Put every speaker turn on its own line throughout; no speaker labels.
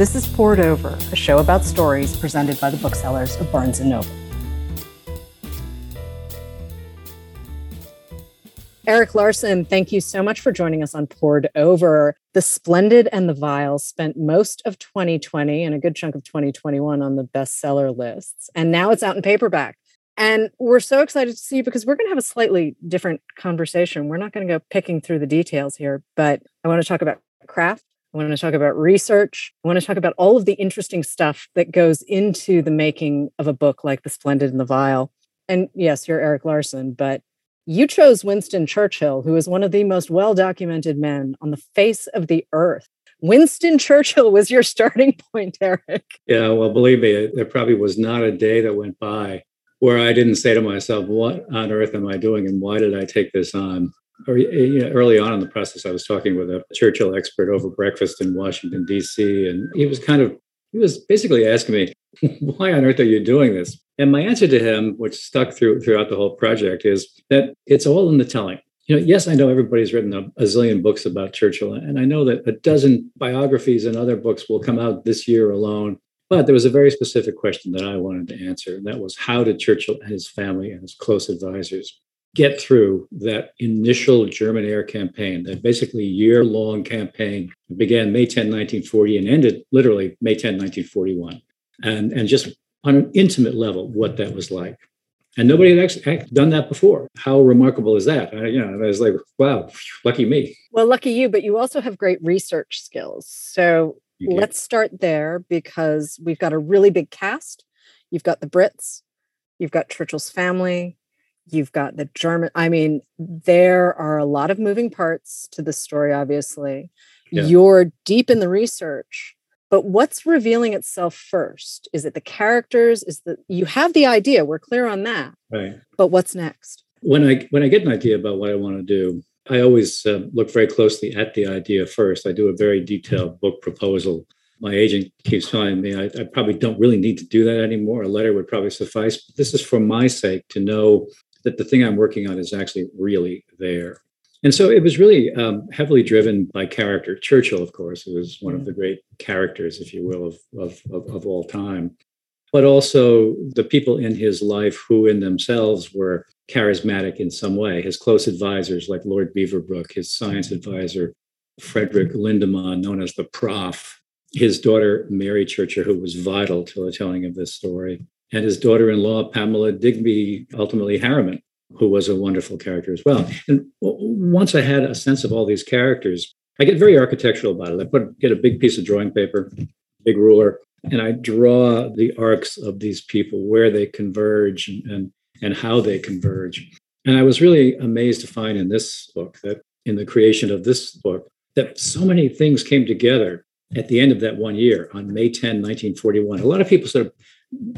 This is Poured Over, a show about stories presented by the booksellers of Barnes & Noble. Erik Larson, thank you so much for joining us on Poured Over. The Splendid and the Vile spent most of 2020 and a good chunk of 2021 on the bestseller lists, and now it's out in paperback. And we're so excited to see you because we're going to have a slightly different conversation. We're not going to go picking through the details here, but I want to talk about craft. I want to talk about research. I want to talk about all of the interesting stuff that goes into the making of a book like The Splendid and the Vile. And yes, you're Erik Larson, but you chose Winston Churchill, who is one of the most well documented men on the face of the earth. Winston Churchill was your starting point, Erik.
Yeah, well, believe me, there probably was not a day that went by where I didn't say to myself, what on earth am I doing and why did I take this on? Or, you know, early on in the process, I was talking with a Churchill expert over breakfast in Washington, D.C., and he was kind of, he was basically asking me, why on earth are you doing this? And my answer to him, which stuck through throughout the whole project, is that it's all in the telling. You know, yes, I know everybody's written a, a zillion books about Churchill, and I know that a dozen biographies and other books will come out this year alone but there was a very specific question that I wanted to answer, and that was how did Churchill and his family and his close advisors get through that initial German air campaign, that basically year long campaign began May 10, 1940, and ended literally May 10, 1941. And, and just on an intimate level, what that was like. And nobody had actually done that before. How remarkable is that? I, you know, I was like, wow, lucky me.
Well, lucky you, but you also have great research skills. So Let's start there because we've got a really big cast. You've got the Brits, you've got Churchill's family, you've got the German. I mean, there are a lot of moving parts to the story, obviously. Yeah. You're deep in the research, but what's revealing itself first? Is it the characters? Is the you have the idea, we're clear on that.
Right.
But what's next?
When I when I get an idea about what I want to do, I always uh, look very closely at the idea first. I do a very detailed book proposal. My agent keeps telling me I, I, probably don't really need to do that anymore. A letter would probably suffice. But this is for my sake to know that the thing I'm working on is actually really there. And so it was really um, heavily driven by character. Churchill, of course, was one of the great characters, if you will, of, of, of, of all time but also the people in his life who in themselves were charismatic in some way. His close advisors, like Lord Beaverbrook, his science advisor, Frederick Lindemann, known as the Prof, his daughter, Mary Churchill, who was vital to the telling of this story, and his daughter in law, Pamela Digby, ultimately Harriman, who was a wonderful character as well. And once I had a sense of all these characters, I get very architectural about it. I put get a big piece of drawing paper, big ruler, and I draw the arcs of these people, where they converge and, and, and how they converge. And I was really amazed to find in this book that in the creation of this book, that so many things came together at the end of that one year on May 10, 1941. A lot of people sort of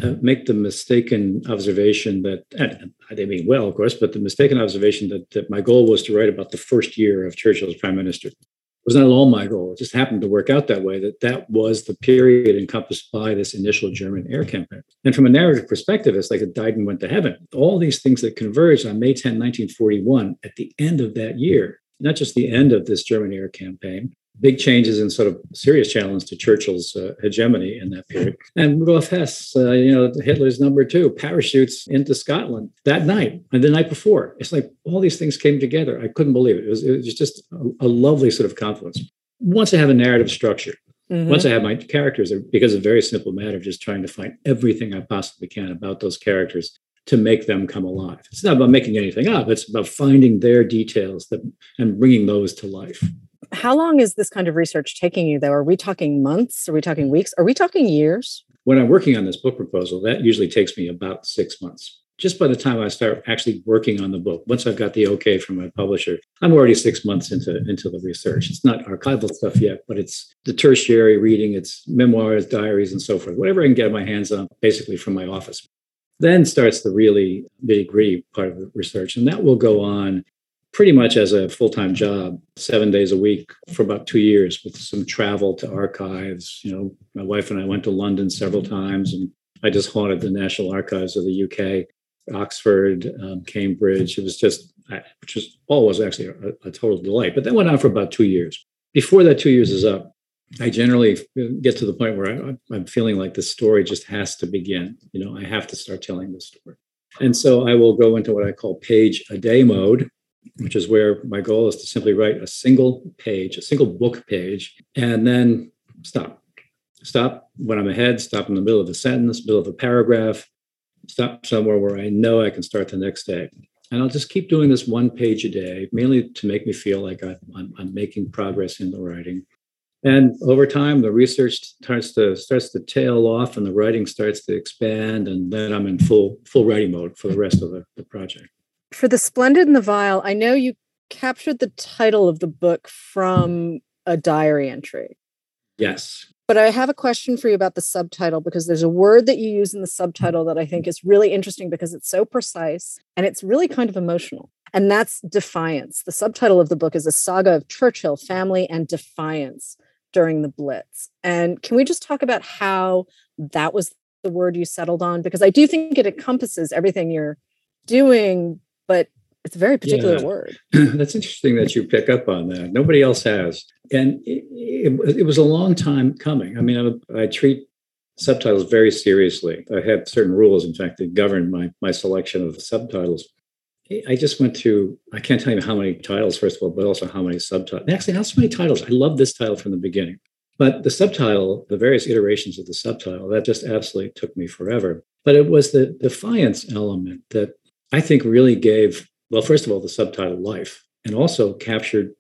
uh, make the mistaken observation that, and they mean well, of course, but the mistaken observation that, that my goal was to write about the first year of Churchill as prime minister It was not at all my goal. It just happened to work out that way, that that was the period encompassed by this initial German air campaign. And from a narrative perspective, it's like it died and went to heaven. All these things that converged on May 10, 1941, at the end of that year, not just the end of this German air campaign, big changes and sort of serious challenge to Churchill's uh, hegemony in that period. And Rudolf Hess, uh, you know, Hitler's number two, parachutes into Scotland that night and the night before. It's like all these things came together. I couldn't believe it. It was, it was just a, a lovely sort of confluence. Once I have a narrative structure, mm-hmm. once I have my characters, because of a very simple matter of just trying to find everything I possibly can about those characters to make them come alive. It's not about making anything up. It's about finding their details that, and bringing those to life.
How long is this kind of research taking you, though? Are we talking months? Are we talking weeks? Are we talking years?
When I'm working on this book proposal, that usually takes me about six months. Just by the time I start actually working on the book, once I've got the okay from my publisher, I'm already six months into, into the research. It's not archival stuff yet, but it's the tertiary reading, it's memoirs, diaries, and so forth, whatever I can get my hands on, basically from my office. Then starts the really nitty gritty part of the research, and that will go on pretty much as a full time job, seven days a week for about two years with some travel to archives. You know, my wife and I went to London several times and I just haunted the National Archives of the UK, Oxford, um, Cambridge. It was just, which was always actually a, a total delight. But that went on for about two years. Before that two years is up, I generally get to the point where I, am feeling like the story just has to begin. You know, I have to start telling the story. And so I will go into what I call page a day mode, which is where my goal is to simply write a single page, a single book page, and then stop. Stop when I'm ahead, stop in the middle of a sentence, middle of a paragraph, stop somewhere where I know I can start the next day. And I'll just keep doing this one page a day, mainly to make me feel like I'm, I'm making progress in the writing. And over time, the research starts to starts to tail off, and the writing starts to expand, and then I'm in full full writing mode for the rest of the, the project.
For the splendid and the vile, I know you captured the title of the book from a diary entry.
Yes.
But I have a question for you about the subtitle because there's a word that you use in the subtitle that I think is really interesting because it's so precise and it's really kind of emotional. And that's defiance. The subtitle of the book is a saga of Churchill, family, and defiance during the Blitz. And can we just talk about how that was the word you settled on? Because I do think it encompasses everything you're doing, but it's a very particular yeah. word.
That's interesting that you pick up on that. Nobody else has. And it, it, it was a long time coming. I mean, I, I, treat subtitles very seriously. I have certain rules, in fact, that govern my, my selection of the subtitles. I just went through, I can't tell you how many titles, first of all, but also how many subtitles. Actually, not so many titles. I love this title from the beginning. But the subtitle, the various iterations of the subtitle, that just absolutely took me forever. But it was the defiance element that I think really gave well, first of all, the subtitle Life, and also captured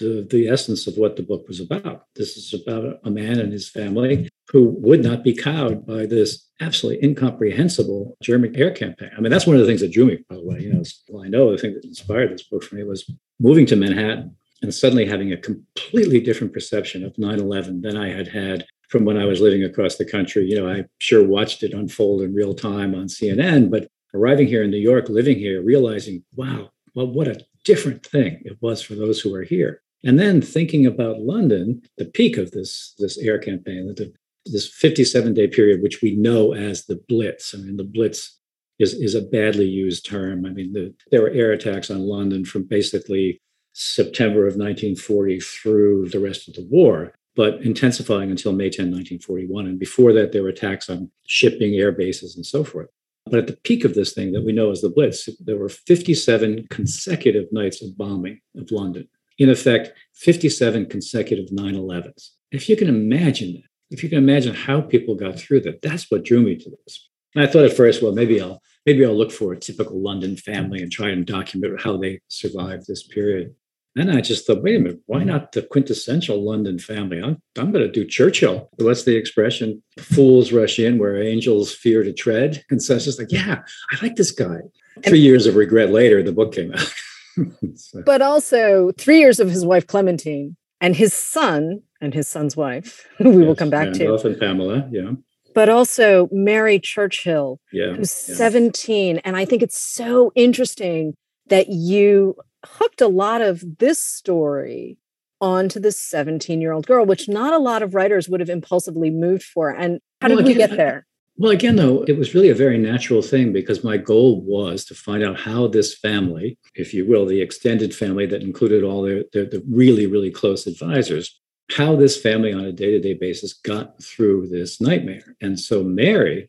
the, the essence of what the book was about. This is about a man and his family who would not be cowed by this absolutely incomprehensible German air campaign. I mean, that's one of the things that drew me, by the way. You know, well, I know the thing that inspired this book for me was moving to Manhattan and suddenly having a completely different perception of 9 11 than I had had from when I was living across the country. You know, I sure watched it unfold in real time on CNN, but arriving here in New York, living here, realizing, wow, well, what a different thing it was for those who were here. And then thinking about London, the peak of this, this air campaign, the, this 57 day period, which we know as the Blitz. I mean, the Blitz is, is a badly used term. I mean, the, there were air attacks on London from basically September of 1940 through the rest of the war, but intensifying until May 10, 1941. And before that, there were attacks on shipping, air bases, and so forth. But at the peak of this thing that we know as the Blitz, there were 57 consecutive nights of bombing of London. In effect, 57 consecutive 9 11s. If you can imagine that, if you can imagine how people got through that, that's what drew me to this. And I thought at first, well, maybe I'll maybe I'll look for a typical London family and try and document how they survived this period. And I just thought, wait a minute, why not the quintessential London family? I'm, I'm going to do Churchill. What's the expression? Fools rush in where angels fear to tread. And so I was just like, yeah, I like this guy. Three years of regret later, the book came out.
so. But also three years of his wife, Clementine, and his son and his son's wife, who we yes, will come back
Randolph
to.
and Pamela, yeah.
But also Mary Churchill,
yeah,
who's yeah. 17. And I think it's so interesting that you hooked a lot of this story onto this 17 year old girl, which not a lot of writers would have impulsively moved for. And how well, did again, we get there?
Well, again, though, it was really a very natural thing because my goal was to find out how this family, if you will, the extended family that included all their, their the really, really close advisors, how this family on a day to day basis got through this nightmare. And so Mary,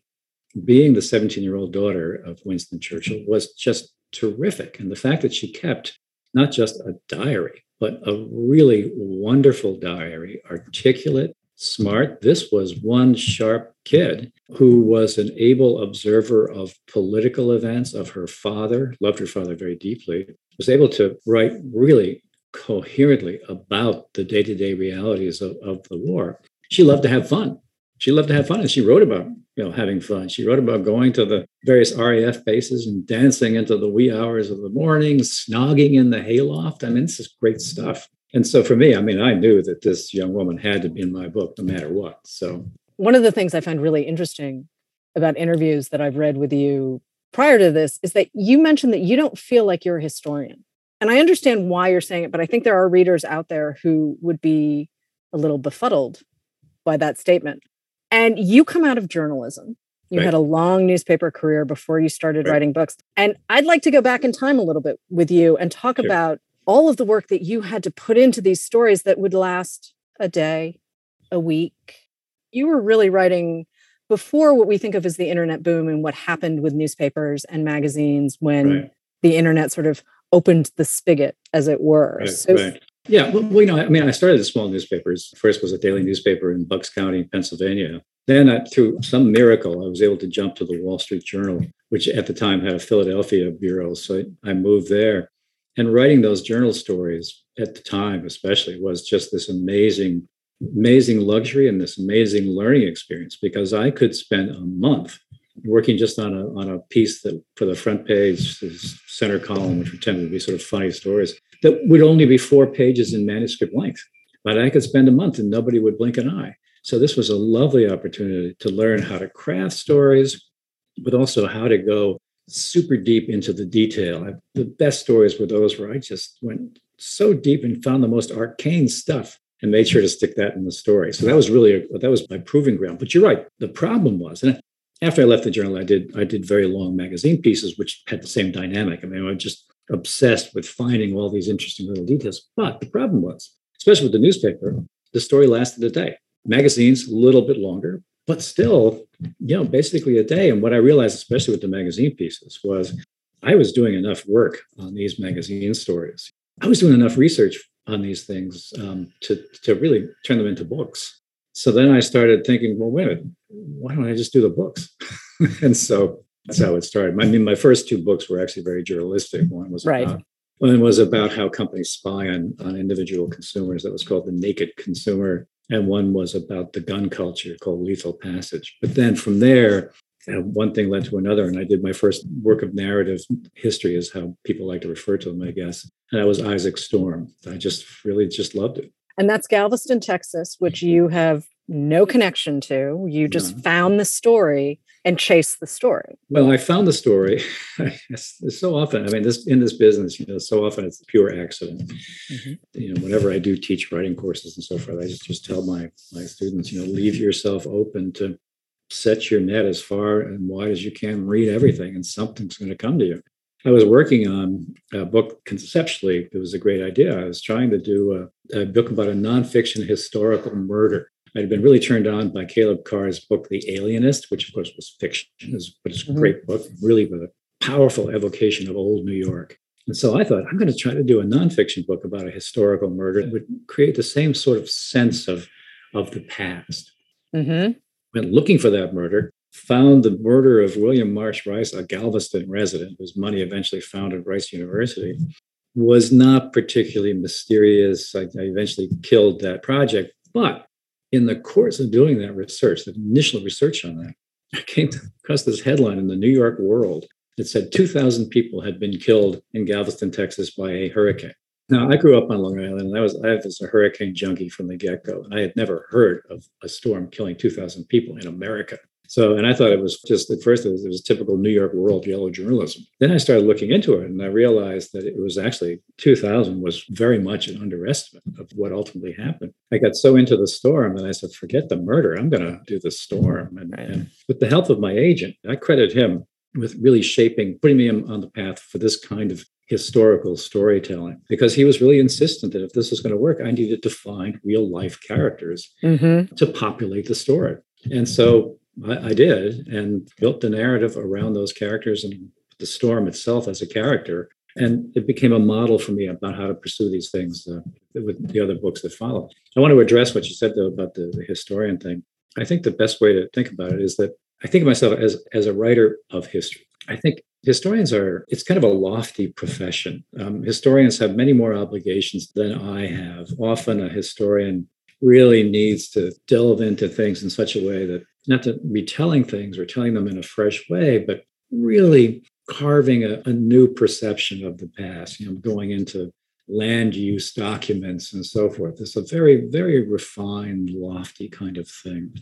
being the 17 year old daughter of Winston Churchill, was just terrific. And the fact that she kept not just a diary, but a really wonderful diary, articulate, smart. This was one sharp kid who was an able observer of political events, of her father, loved her father very deeply, was able to write really coherently about the day to day realities of, of the war. She loved to have fun she loved to have fun and she wrote about you know having fun. She wrote about going to the various raf bases and dancing into the wee hours of the morning snogging in the hayloft. I mean this is great stuff. And so for me i mean i knew that this young woman had to be in my book no matter what so.
One of the things i find really interesting about interviews that i've read with you prior to this is that you mentioned that you don't feel like you're a historian. And i understand why you're saying it but i think there are readers out there who would be a little befuddled by that statement and you come out of journalism. You right. had a long newspaper career before you started right. writing books. And I'd like to go back in time a little bit with you and talk sure. about all of the work that you had to put into these stories that would last a day, a week. You were really writing before what we think of as the internet boom and what happened with newspapers and magazines when right. the internet sort of opened the spigot, as it were.
Right, so, right. Yeah, well, you know, I mean, I started as small newspapers. First was a daily newspaper in Bucks County, Pennsylvania. Then, I, through some miracle, I was able to jump to the Wall Street Journal, which at the time had a Philadelphia bureau. So I moved there. And writing those journal stories at the time, especially, was just this amazing, amazing luxury and this amazing learning experience because I could spend a month working just on a on a piece that for the front page, center column, which would tend to be sort of funny stories, that would only be four pages in manuscript length. But I could spend a month and nobody would blink an eye. So this was a lovely opportunity to learn how to craft stories, but also how to go super deep into the detail. I, the best stories were those where I just went so deep and found the most arcane stuff and made sure to stick that in the story. So that was really a, that was my proving ground. But you're right. The problem was, and after I left the journal, I did I did very long magazine pieces, which had the same dynamic. I mean, I just obsessed with finding all these interesting little details. But the problem was, especially with the newspaper, the story lasted a day. Magazines a little bit longer, but still, you know, basically a day. And what I realized, especially with the magazine pieces, was I was doing enough work on these magazine stories. I was doing enough research on these things um, to to really turn them into books. So then I started thinking, well, wait a minute, why don't I just do the books? and so that's how it started. I mean, my first two books were actually very journalistic. One was right. about one was about how companies spy on, on individual consumers. That was called The Naked Consumer. And one was about the gun culture called Lethal Passage. But then from there, uh, one thing led to another. And I did my first work of narrative history, is how people like to refer to them, I guess. And that was Isaac's Storm. I just really just loved it
and that's Galveston, Texas, which you have no connection to. You just no. found the story and chase the story.
Well, I found the story. it's, it's, so often, I mean, this in this business, you know, so often it's pure accident. Mm-hmm. You know, whenever I do teach writing courses and so forth, I just, just tell my my students, you know, leave yourself open to set your net as far and wide as you can, read everything, and something's going to come to you. I was working on a book conceptually. It was a great idea. I was trying to do a, a book about a nonfiction historical murder. I'd been really turned on by Caleb Carr's book, The Alienist, which of course was fiction, but it's a mm-hmm. great book, really with a powerful evocation of old New York. And so I thought, I'm going to try to do a nonfiction book about a historical murder that would create the same sort of sense of, of the past. Mm-hmm. Went looking for that murder, found the murder of William Marsh Rice, a Galveston resident whose money eventually founded Rice University, was not particularly mysterious. I, I eventually killed that project. But in the course of doing that research, the initial research on that, I came across this headline in the New York World that said 2,000 people had been killed in Galveston, Texas by a hurricane. Now, I grew up on Long Island, and I was I was a hurricane junkie from the get go, and I had never heard of a storm killing 2,000 people in America. So, and I thought it was just at first it was, it was typical New York world yellow journalism. Then I started looking into it and I realized that it was actually 2000 was very much an underestimate of what ultimately happened. I got so into the storm that I said, forget the murder. I'm going to do the storm. And, and with the help of my agent, I credit him with really shaping, putting me on the path for this kind of historical storytelling because he was really insistent that if this was going to work, I needed to find real life characters mm-hmm. to populate the story. And so I, I, did and built the narrative around those characters and the storm itself as a character. And it became a model for me about how to pursue these things uh, with the other books that follow. I want to address what you said though about the, the historian thing. I think the best way to think about it is that I think of myself as, as a writer of history. I think historians are, it's kind of a lofty profession. Um, historians have many more obligations than I have. Often a historian really needs to delve into things in such a way that not to be telling things or telling them in a fresh way, but really carving a, a new perception of the past, you know, going into land use documents and so forth. It's a very, very refined, lofty kind of thing.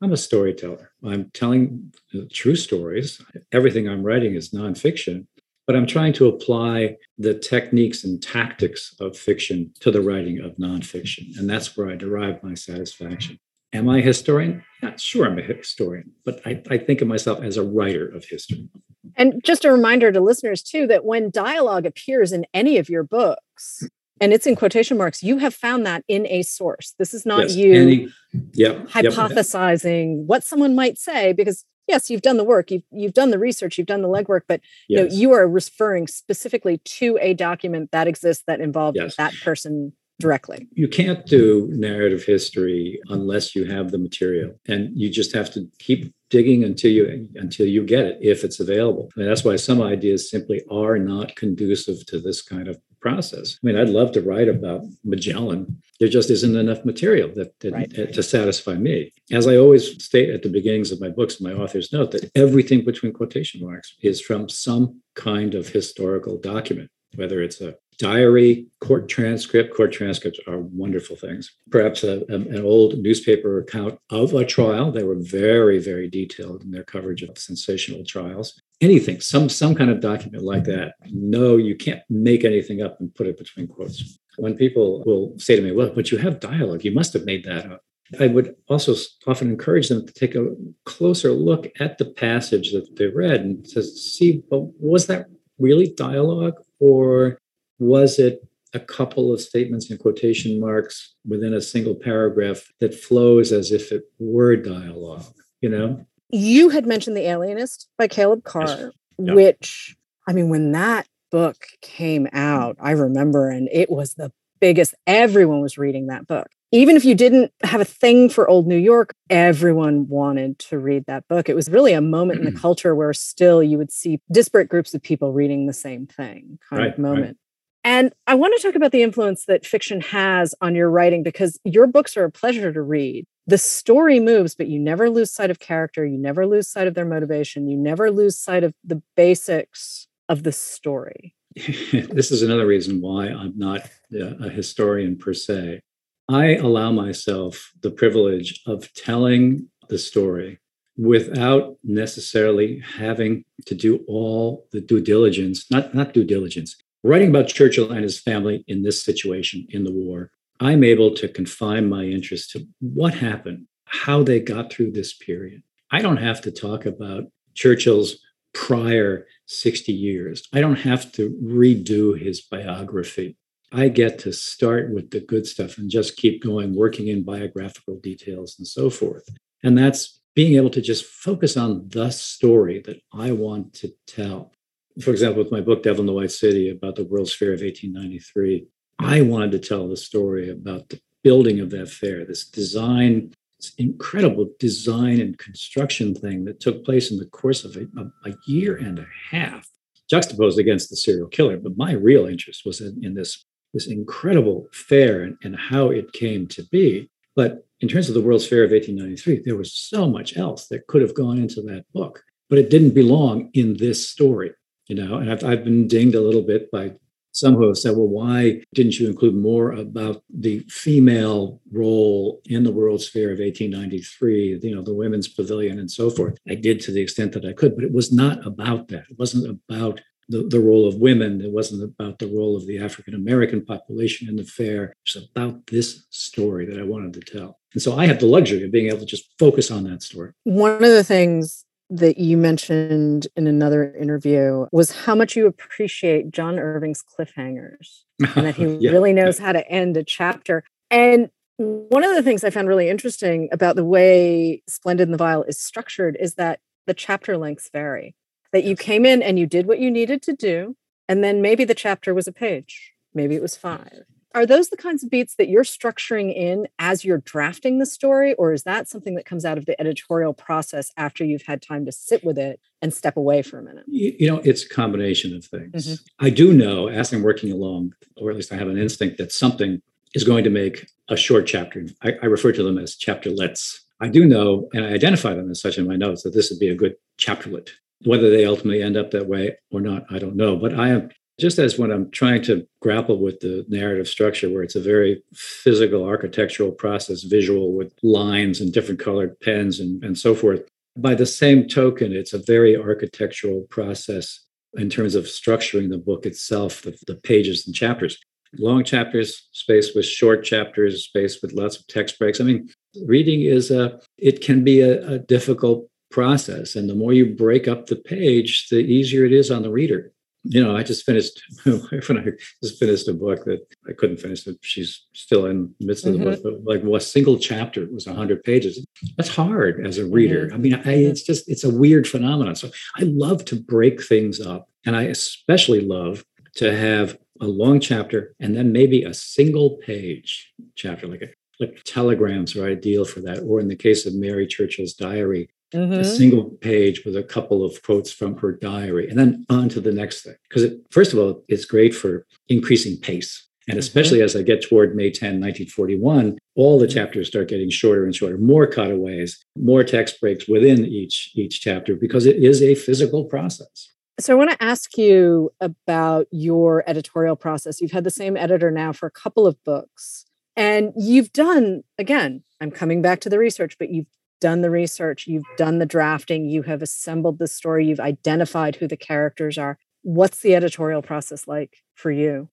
I'm a storyteller. I'm telling uh, true stories. Everything I'm writing is nonfiction, but I'm trying to apply the techniques and tactics of fiction to the writing of nonfiction. And that's where I derive my satisfaction. Am I a historian? Not sure I'm a historian, but I, I think of myself as a writer of history.
And just a reminder to listeners, too, that when dialogue appears in any of your books, and it's in quotation marks, you have found that in a source. This is not
Yes,
you
any- yep, yep.
hypothesizing what someone might say because yes, you've done the work, you've you've done the research, you've done the legwork, but you know you are referring specifically to a document that exists that involved
Yes.
that person directly.
you can't do narrative history unless you have the material and you just have to keep digging until you until you get it if it's available and that's why some ideas simply are not conducive to this kind of process i mean i'd love to write about magellan there just isn't enough material that, that
Right.
to satisfy me as i always state at the beginnings of my books my authors note that everything between quotation marks is from some kind of historical document whether it's a diary, court transcript. Court transcripts are wonderful things. Perhaps a, a- an old newspaper account of a trial. They were very, very detailed in their coverage of sensational trials. Anything, some some kind of document like that. No, you can't make anything up and put it between quotes. When people will say to me, "Well, but you have dialogue. You must have made that up." I would also often encourage them to take a closer look at the passage that they read and to see, well, was that really dialogue or was it a couple of statements in quotation marks within a single paragraph that flows as if it were dialogue you know
You had mentioned The Alienist by Caleb Carr,
Yeah.
which I mean when that book came out, I remember and it was the biggest everyone was reading that book. Even if you didn't have a thing for old New York, everyone wanted to read that book. It was really a moment in the culture where still you would see disparate groups of people reading the same thing kind
Right,
of
right.
And I want to talk about the influence that fiction has on your writing because your books are a pleasure to read. The story moves, but you never lose sight of character. You never lose sight of their motivation. You never lose sight of the basics of the story.
this is another reason why i'm not uh, a historian per se i allow myself the privilege of telling the story without necessarily having to do all the due diligence not not due diligence writing about churchill and his family in this situation in the war i'm able to confine my interest to what happened how they got through this period i don't have to talk about churchill's prior 60 years i don't have to redo his biography I get to start with the good stuff and just keep going, working in biographical details and so forth. And that's being able to just focus on the story that I want to tell. For example, with my book, Devil in the White City, about the World's Fair of 1893, I wanted to tell the story about the building of that fair, this design, this incredible design and construction thing that took place in the course of a, a- year and a half, juxtaposed against the serial killer. But my real interest was in, in this this incredible fair and, and how it came to be. But in terms of the World's Fair of 1893, there was so much else that could have gone into that book, but it didn't belong in this story, you know. And I've, I've been dinged a little bit by some who have said, well, why didn't you include more about the female role in the World's Fair of 1893, you know, the women's pavilion and so forth? I did to the extent that I could, but it was not about that. It wasn't about the, the role of women. It wasn't about the role of the African American population in the fair. It's about this story that I wanted to tell. And so I have the luxury of being able to just focus on that story.
One of the things that you mentioned in another interview was how much you appreciate John Irving's cliffhangers and that he
Yeah.
really knows how to end a chapter. And one of the things I found really interesting about the way Splendid and the Vile is structured is that the chapter lengths vary. That you came in and you did what you needed to do, and then maybe the chapter was a page, maybe it was five. Are those the kinds of beats that you're structuring in as you're drafting the story, or is that something that comes out of the editorial process after you've had time to sit with it and step away for a minute?
You, know, it's a combination of things.
Mhm.
I do know, as I'm working along, or at least I have an instinct that something is going to make a short chapter. I, I refer to them as chapterlets. I do know, and I identify them as such in my notes, that this would be a good chapterlet. Whether they ultimately end up that way or not, I don't know. But I am just as when I'm trying to grapple with the narrative structure, where it's a very physical architectural process, visual with lines and different colored pens and, and so forth. By the same token, it's a very architectural process in terms of structuring the book itself, the, the pages and chapters. Long chapters, spaced with short chapters, spaced with lots of text breaks. I mean, reading is a, it can be a, a difficult process. And the more you break up the page, the easier it is on the reader. You know, I just finished when I just finished a book that I couldn't finish it. She's still in the midst of mm-hmm. the book, but like a single chapter was hundred pages. That's hard as a reader. Mm-hmm. I mean, I, mm-hmm. it's just it's a weird phenomenon. So I love to break things up, and I especially love to have a long chapter and then maybe a single page chapter, like a like telegrams are ideal for that. Or in the case of Mary Churchill's diary, mm-hmm. a single page with a couple of quotes from her diary, and then on to the next thing. Because first of all, it's great for increasing pace. And mm-hmm. especially mm-hmm. as I get toward May 10, 1941, all the chapters start getting shorter and shorter, more cutaways, more text breaks within each, each chapter, because it is a physical process.
So I want to ask you about your editorial process. You've had the same editor now for a couple of books. And you've done, again, I'm coming back to the research, but you've done the research, you've done the drafting, you have assembled the story, you've identified who the characters are. What's the editorial process like for you?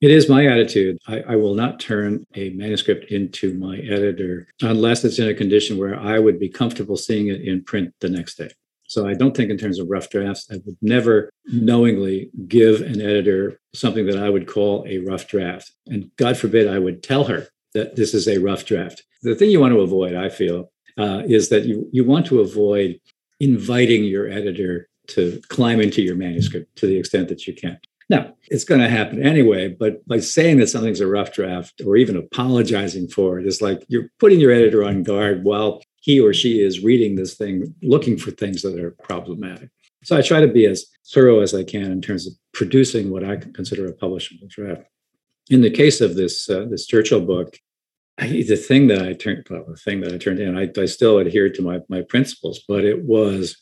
It is my attitude. I, I, will not turn a manuscript into my editor unless it's in a condition where I would be comfortable seeing it in print the next day. So I don't think in terms of rough drafts, I would never knowingly give an editor something that I would call a rough draft. And God forbid I would tell her that this is a rough draft. The thing you want to avoid, I feel, uh, is that you, you want to avoid inviting your editor to climb into your manuscript to the extent that you can. Now, it's going to happen anyway, but by saying that something's a rough draft or even apologizing for it is like you're putting your editor on guard while he or she is reading this thing looking for things that are problematic. So I try to be as thorough as I can in terms of producing what I consider a publishable draft. In the case of this uh, this Churchill book, The thing that I turned well, the thing that I turned in, I, I still adhered to my my principles, but it was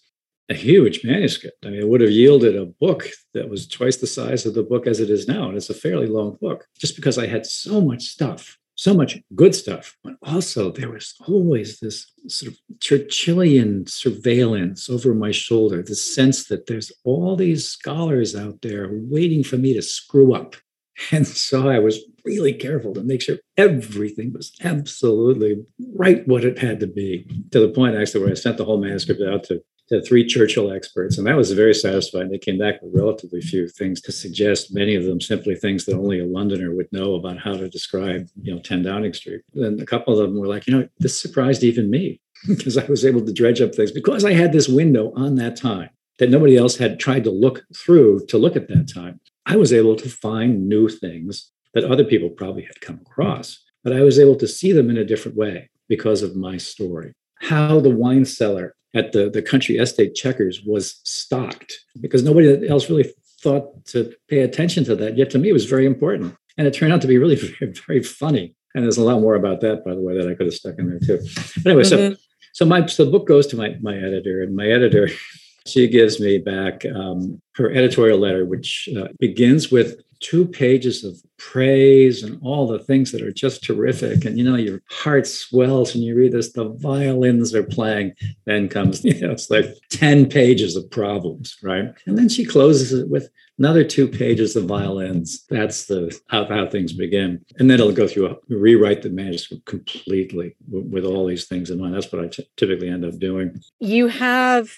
a huge manuscript. I mean, it would have yielded a book that was twice the size of the book as it is now, and it's a fairly long book. Just because I had so much stuff so much good stuff, but also there was always this sort of Churchillian surveillance over my shoulder, the sense that there's all these scholars out there waiting for me to screw up. And so I was really careful to make sure everything was absolutely right what it had to be, to the point actually where I sent the whole manuscript out to to three Churchill experts, and that was very satisfying. They came back with relatively few things to suggest, many of them simply things that only a Londoner would know about how to describe, you know, 10 Downing Street. And a couple of them were like, you know, this surprised even me because I was able to dredge up things because I had this window on that time that nobody else had tried to look through to look at that time. I was able to find new things that other people probably had come across, but I was able to see them in a different way because of my story. How the wine cellar at the, the country estate Chequers was stocked because nobody else really thought to pay attention to that. Yet to me, it was very important. And it turned out to be really very, very funny. And there's a lot more about that, by the way, that I could have stuck in there too. But anyway, mm-hmm. so so my so the book goes to my my editor, and my editor she gives me back um, her editorial letter, which uh, begins with two pages of praise and all the things that are just terrific. And you know, your heart swells when you read this. The violins are playing. Then comes, you know, it's like 10 pages of problems, right? And then she closes it with another two pages of violins. That's the how, how things begin. And then it'll go through a, rewrite the manuscript completely with, with all these things in mind. That's what I t- typically end up doing.
You have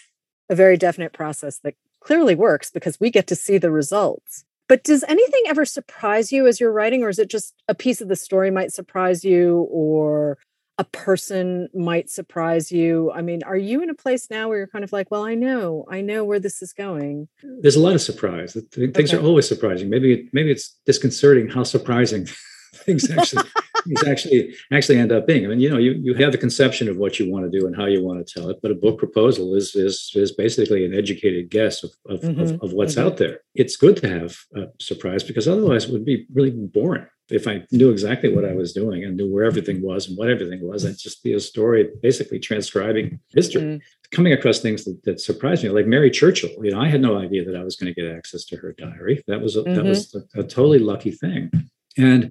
a very definite process that clearly works because we get to see the results. But does anything ever surprise you as you're writing, or is it just a piece of the story might surprise you, or a person might surprise you? I mean, are you in a place now where you're kind of like, well, I know, I know where this is going?
There's a lot of surprise. Things okay. are always surprising. Maybe, maybe it's disconcerting how surprising things actually things actually actually end up being. I mean, you know, you you have the conception of what you want to do and how you want to tell it, but a book proposal is is is basically an educated guess of of, mm-hmm. of, of, what's mm-hmm. out there. It's good to have a surprise because otherwise it would be really boring. If I knew exactly what I was doing and knew where everything was and what everything was, I'd just be a story basically transcribing history. Mm-hmm coming across things that, that, surprised me, like Mary Churchill. You know, I had no idea that I was going to get access to her diary. That was a, mm-hmm. that was a, a, totally lucky thing. And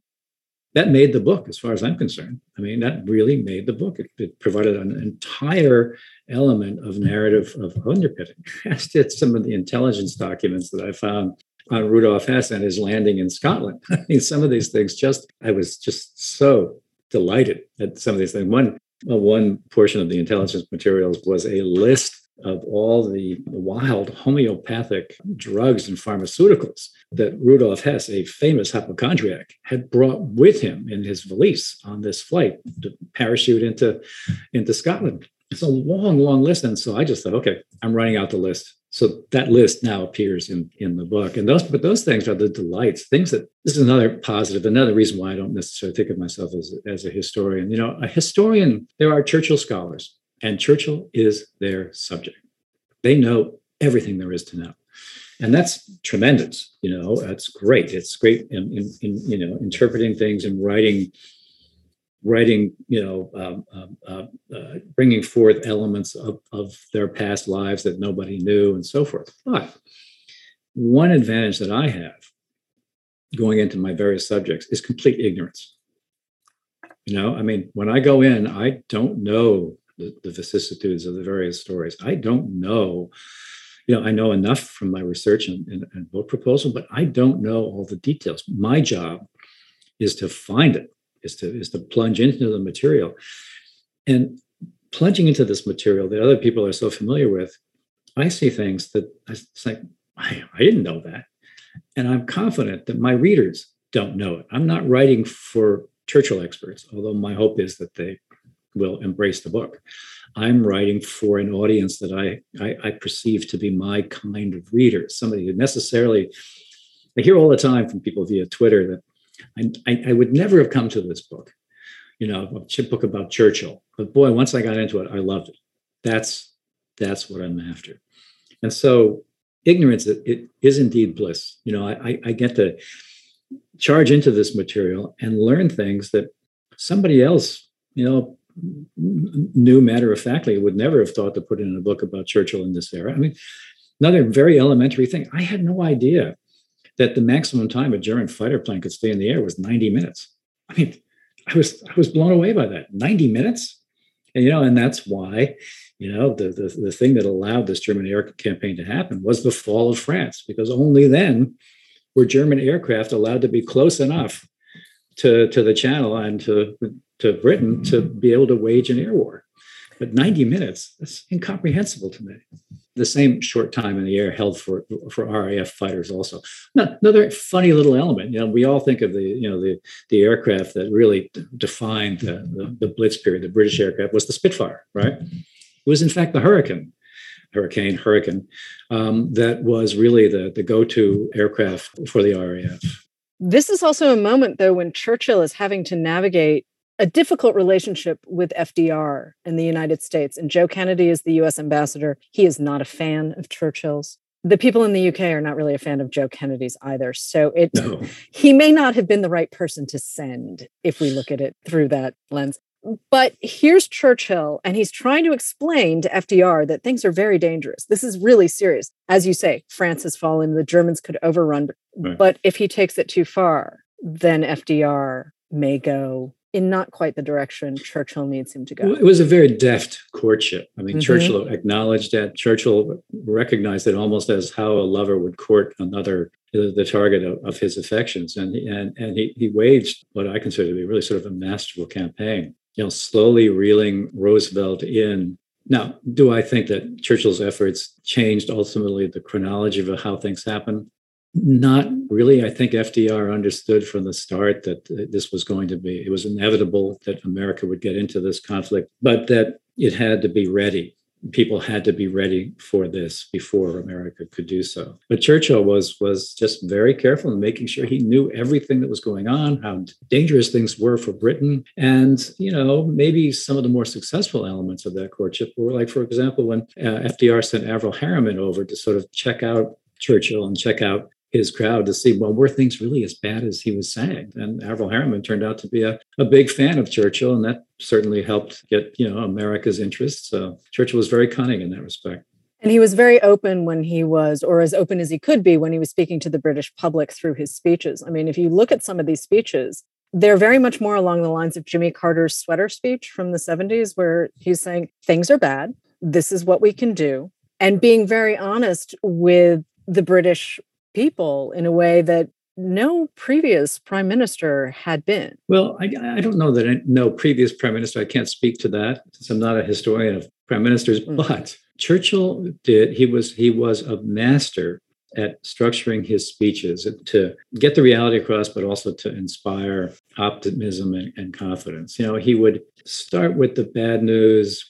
that made the book as far as i'm concerned. I mean that really made the book. It, it provided an entire element of narrative of underpinning. As did some of the intelligence documents that i found on rudolf hess and his landing in scotland. I mean some of these things just i was just so delighted at some of these things. One well, one portion of the intelligence materials was a list of all the wild homeopathic drugs and pharmaceuticals that Rudolf Hess, a famous hypochondriac, had brought with him in his valise on this flight to parachute into, into Scotland. It's a long, long list. And so I just thought, okay, I'm running out the list. So that list now appears in, in the book. And those, but those things are the delights, things that this is another positive, another reason why I don't necessarily think of myself as, as a historian. You know, a historian, there are Churchill scholars, and Churchill is their subject. They know everything there is to know. And that's tremendous. You know, that's great. It's great in, in, in you know, interpreting things and writing writing, you know, um, um, uh, uh, bringing forth elements of, of their past lives that nobody knew and so forth. But one advantage that I have going into my various subjects is complete ignorance. You know, I mean, when I go in, I don't know the, the vicissitudes of the various stories. I don't know, you know, I know enough from my research and, and, and book proposal, but I don't know all the details. My job is to find it is to is to plunge into the material and plunging into this material that other people are so familiar with i see things that it's like I, I didn't know that and i'm confident that my readers don't know it i'm not writing for churchill experts although my hope is that they will embrace the book i'm writing for an audience that i i, I perceive to be my kind of reader somebody who necessarily i hear all the time from people via twitter that I, I, would never have come to this book, you know, a book about Churchill. But boy, once I got into it, I loved it. That's that's what I'm after. And so ignorance it, it is indeed bliss. You know, I, I get to charge into this material and learn things that somebody else, you know, knew matter of factly would never have thought to put in a book about Churchill in this era. I mean, another very elementary thing. I had no idea that the maximum time a German fighter plane could stay in the air was 90 minutes. I mean, I was I was blown away by that. 90 minutes? And you know, and that's why, you know, the, the, the thing that allowed this German air campaign to happen was the fall of France, because only then were German aircraft allowed to be close enough to, to the channel and to, to Britain to be able to wage an air war. But 90 minutes, that's incomprehensible to me the same short time in the air held for for RAF fighters also. Another funny little element. You know, we all think of the you know the the aircraft that really defined the, the, the Blitz period. The British aircraft was the Spitfire, right? It was in fact the Hurricane, Hurricane, Hurricane, um, that was really the the go to aircraft for the RAF.
This is also a moment, though, when Churchill is having to navigate a difficult relationship with FDR in the United States. And Joe Kennedy is the US ambassador. He is not a fan of Churchill's. The people in the UK are not really a fan of Joe Kennedy's either. So it no. he may not have been the right person to send if we look at it through that lens. But here's Churchill, and he's trying to explain to FDR that things are very dangerous. This is really serious. As you say, France has fallen, the Germans could overrun. Right. But if he takes it too far, then FDR may go in not quite the direction Churchill needs him to go.
It was a very deft courtship. I mean, mm-hmm. Churchill acknowledged that. Churchill recognized it almost as how a lover would court another, the target of, of his affections, and and and he he waged what I consider to be really sort of a masterful campaign. You know, slowly reeling Roosevelt in. Now, do I think that Churchill's efforts changed ultimately the chronology of how things happened? Not really. I think FDR understood from the start that this was going to be, it was inevitable that America would get into this conflict, but that it had to be ready. People had to be ready for this before America could do so. But Churchill was was just very careful in making sure he knew everything that was going on, how dangerous things were for Britain, and you know maybe some of the more successful elements of that courtship were like, for example, when uh, FDR sent Averell Harriman over to sort of check out Churchill and check out his crowd to see, well, were things really as bad as he was saying? And Averell Harriman turned out to be a, a big fan of Churchill, and that certainly helped get, you know, America's interest. So Churchill was very cunning in that respect.
And he was very open when he was, or as open as he could be when he was speaking to the British public through his speeches. I mean, if you look at some of these speeches, they're very much more along the lines of Jimmy Carter's sweater speech from the 70s, where he's saying, things are bad. This is what we can do. And being very honest with the British people in a way that no previous prime minister had been.
Well, I, I don't know that I, no previous prime minister. I can't speak to that since I'm not a historian of prime ministers. Mm. But Churchill did, he was he was a master at structuring his speeches to get the reality across, but also to inspire optimism and, and, confidence. You know, he would start with the bad news,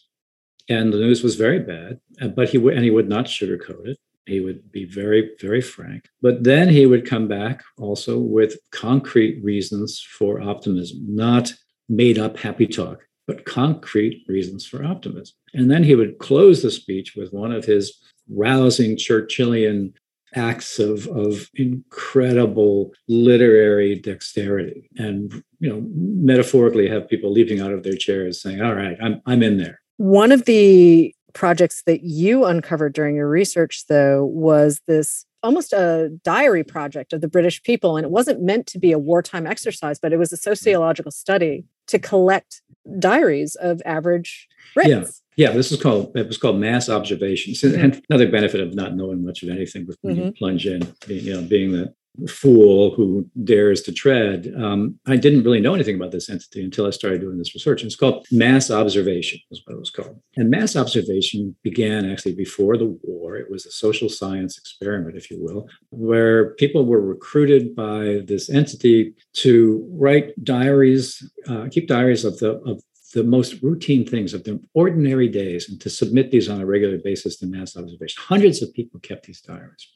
and the news was very bad, uh, but he would and he would not sugarcoat it. He would be very, very frank. But then he would come back also with concrete reasons for optimism, not made up happy talk, but concrete reasons for optimism. And then he would close the speech with one of his rousing Churchillian acts of, of incredible literary dexterity and you know metaphorically have people leaping out of their chairs saying all right i'm, I'm in there
one of the projects that you uncovered during your research though was this almost a diary project of the british people and it wasn't meant to be a wartime exercise but it was a sociological study to collect diaries of average Brits.
Yeah. Yeah, this is called it was called mass observations. Mm-hmm. And another benefit of not knowing much of anything with mm-hmm. you plunge in, you know, being the fool who dares to tread. Um, I didn't really know anything about this entity until I started doing this research. And it's called mass observation, is what it was called. And mass observation began actually before the war. It was a social science experiment, if you will, where people were recruited by this entity to write diaries, uh, keep diaries of the of the most routine things of their ordinary days and to submit these on a regular basis to mass observation. Hundreds of people kept these diaries.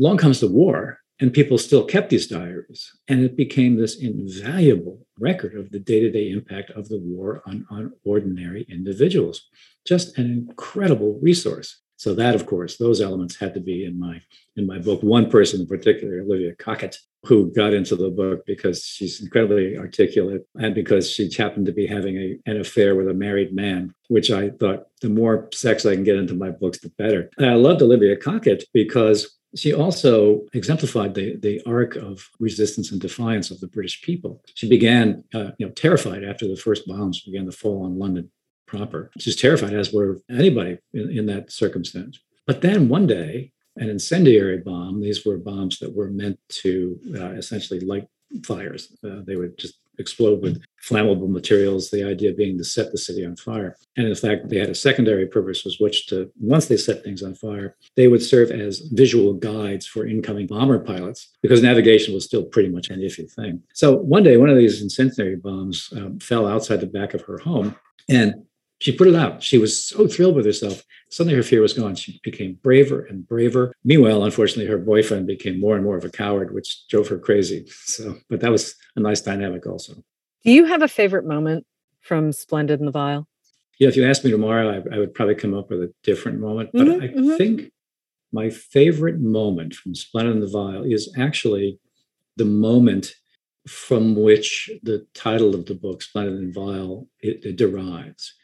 Along comes the war, and people still kept these diaries. And it became this invaluable record of the day to day impact of the war on, on ordinary individuals. Just an incredible resource. So that, of course, those elements had to be in my in my book. One person in particular, Olivia Cockett, who got into the book because she's incredibly articulate and because she happened to be having a, an affair with a married man, which I thought the more sex I can get into my books, the better. And I loved Olivia Cockett because she also exemplified the, the arc of resistance and defiance of the British people. She began, uh, you know, terrified after the first bombs began to fall on London proper. She's terrified, as were anybody in, in that circumstance. But then one day, an incendiary bomb, these were bombs that were meant to uh, essentially light fires. Uh, they would just explode with flammable materials, the idea being to set the city on fire. And in fact, they had a secondary purpose, was which to, once they set things on fire, they would serve as visual guides for incoming bomber pilots because navigation was still pretty much an iffy thing. So one day, one of these incendiary bombs um, fell outside the back of her home. And she put it out. She was so thrilled with herself. Suddenly her fear was gone. She became braver and braver. Meanwhile, unfortunately, her boyfriend became more and more of a coward, which drove her crazy. So, but that was a nice dynamic also.
Do you have a favorite moment from Splendid and the Vile?
Yeah, if you asked me tomorrow, I, I would probably come up with a different moment. But mm-hmm, I mm-hmm. think my favorite moment from Splendid and the Vile is actually the moment from which the title of the book, Splendid and Vile, it, it derives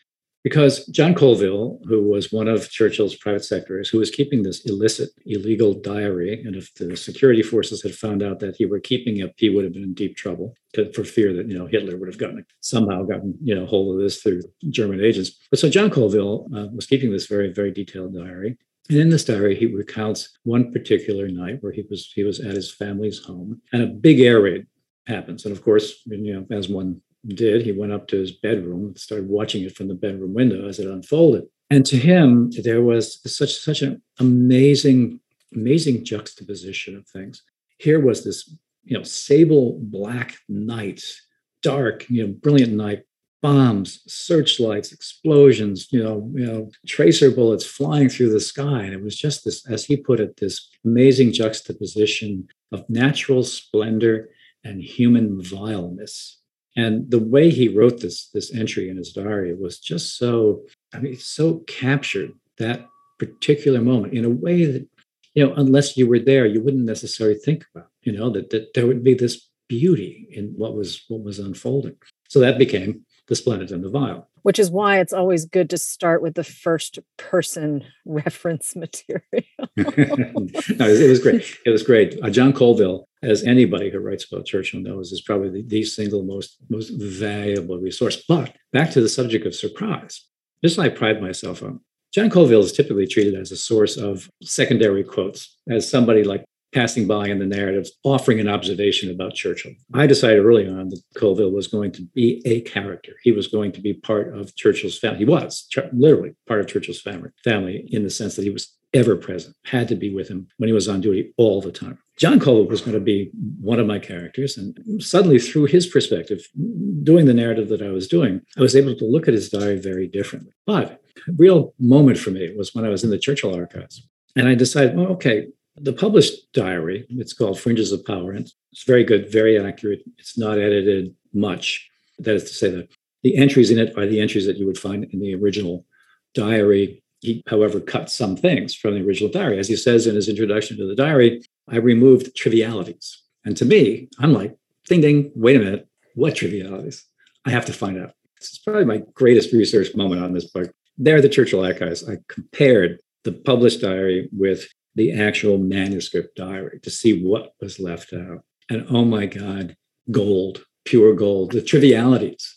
because John Colville, who was one of Churchill's private secretaries, who was keeping this illicit, illegal diary, and if the security forces had found out that he were keeping it, he would have been in deep trouble for fear that you know Hitler would have gotten somehow gotten you know hold of this through German agents. But so John Colville uh, was keeping this very very detailed diary. And in this diary, he recounts one particular night where he was he was at his family's home, and a big air raid happens. And of course, you know, as one did. He went up to his bedroom and started watching it from the bedroom window as it unfolded. And to him, there was such such an amazing, amazing juxtaposition of things. Here was this, you know, sable black night, dark, you know, brilliant night, bombs, searchlights, explosions, you know, you know, tracer bullets flying through the sky. And it was just this, as he put it, this amazing juxtaposition of natural splendor and human vileness and the way he wrote this this entry in his diary was just so I mean so captured that particular moment in a way that you know unless you were there you wouldn't necessarily think about you know that, that there would be this beauty in what was what was unfolding. So that became the splendid and the vile
which is why it's always good to start with the first person reference material. no,
it was great. It was great. Uh, John Colville, as anybody who writes about Churchill knows, is probably the, the single most most valuable resource. But back to the subject of surprise. This I pride myself on. John Colville is typically treated as a source of secondary quotes, as somebody like passing by in the narrative, offering an observation about Churchill. I decided early on that Colville was going to be a character. He was going to be part of Churchill's family. He was literally part of Churchill's family, family in the sense that he was ever present, had to be with him when he was on duty all the time. John Colville was going to be one of my characters. And suddenly, through his perspective, doing the narrative that I was doing, I was able to look at his diary very differently. But a real moment for me was when I was in the Churchill archives. And I decided, well, okay, the published diary, it's called Fringes of Power, and it's very good, very accurate. It's not edited much. That is to say, that the entries in it are the entries that you would find in the original diary. He, however, cut some things from the original diary. As he says in his introduction to the diary, I removed trivialities. And to me, I'm like, ding, ding, wait a minute, what trivialities? I have to find out. This is probably my greatest research moment on this book. There, the Churchill archives, I compared the published diary with the actual manuscript diary to see what was left out. And oh my God, gold, pure gold. The trivialities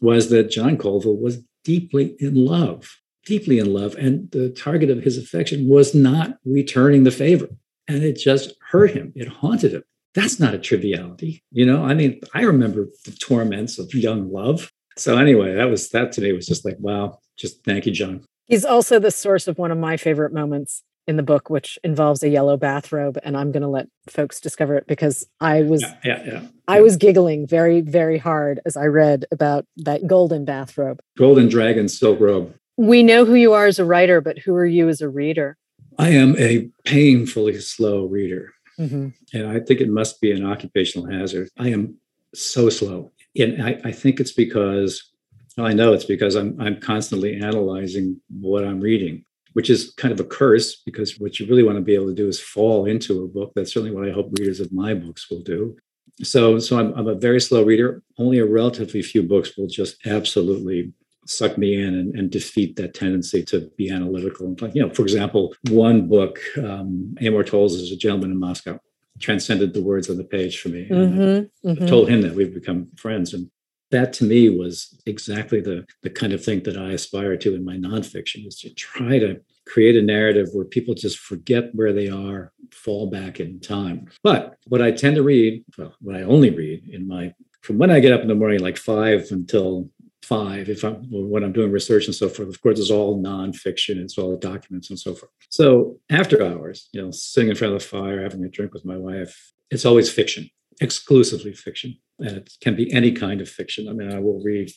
was that John Colville was deeply in love, deeply in love. And the target of his affection was not returning the favor. And it just hurt him, it haunted him. That's not a triviality. You know, I mean, I remember the torments of young love. So anyway, that was that today was just like, wow, just thank you, John.
He's also the source of one of my favorite moments in the book, which involves a yellow bathrobe, and I'm going to let folks discover it because I was
yeah, yeah, yeah,
I was giggling very very hard as I read about that golden bathrobe,
golden dragon silk robe.
We know who you are as a writer, but who are you as a reader?
I am a painfully slow reader, mm-hmm. and I think it must be an occupational hazard. I am so slow, and I, I think it's because well, I know it's because I'm I'm constantly analyzing what I'm reading which is kind of a curse because what you really want to be able to do is fall into a book. That's certainly what I hope readers of my books will do. So, so I'm, I'm a very slow reader. Only a relatively few books will just absolutely suck me in and, and, defeat that tendency to be analytical. You know, for example, one book, um, Amor Towles is a gentleman in Moscow, transcended the words on the page for me. Mm-hmm, mm-hmm. told him that we've become friends. And that to me was exactly the, the kind of thing that I aspire to in my nonfiction is to try to create a narrative where people just forget where they are, fall back in time. But what I tend to read, well, what I only read in my from when I get up in the morning, like five until five, if I'm when I'm doing research and so forth, of course, it's all nonfiction, it's all documents and so forth. So after hours, you know, sitting in front of the fire, having a drink with my wife, it's always fiction exclusively fiction. And it can be any kind of fiction. I mean, I will read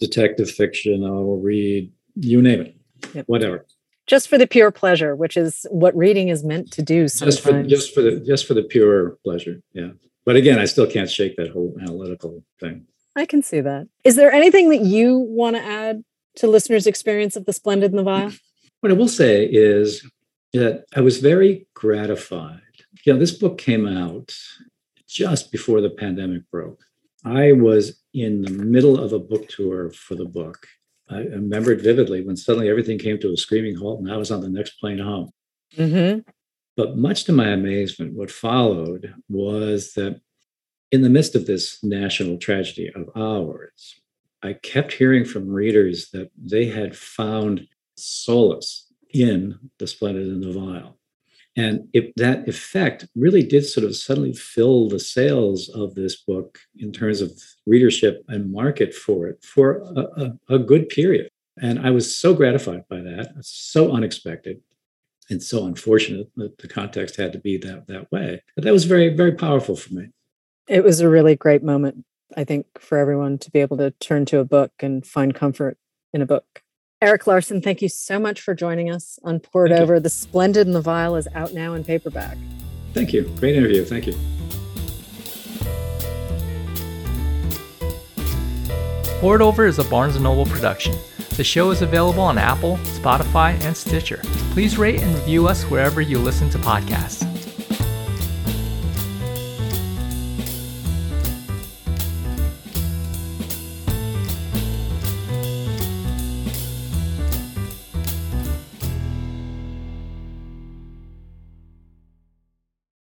detective fiction, I will read you name it, yep. whatever.
Just for the pure pleasure, which is what reading is meant to do sometimes.
Just for, just for the just for the pure pleasure. Yeah. But again, I still can't shake that whole analytical thing.
I can see that. Is there anything that you want to add to listeners' experience of the splendid and the vile?
What I will say is that I was very gratified. You know, this book came out just before the pandemic broke. I was in the middle of a book tour for the book. I remember it vividly when suddenly everything came to a screaming halt and I was on the next plane home. Mm-hmm. But much to my amazement, what followed was that in the midst of this national tragedy of ours, I kept hearing from readers that they had found solace in The Splendid and the Vile. And if that effect really did sort of suddenly fill the sales of this book in terms of readership and market for it for a, a, a good period. And I was so gratified by that. So unexpected and so unfortunate that the context had to be that that way. But that was very, very powerful for me.
It was a really great moment, I think, for everyone to be able to turn to a book and find comfort in a book. Erik Larson, thank you so much for joining us on Poured thank Over. You. The Splendid and the Vile is out now in paperback.
Thank you. Great interview. Thank you.
Poured Over is a Barnes & Noble production. The show is available on Apple, Spotify, and Stitcher. Please rate and review us wherever you listen to podcasts.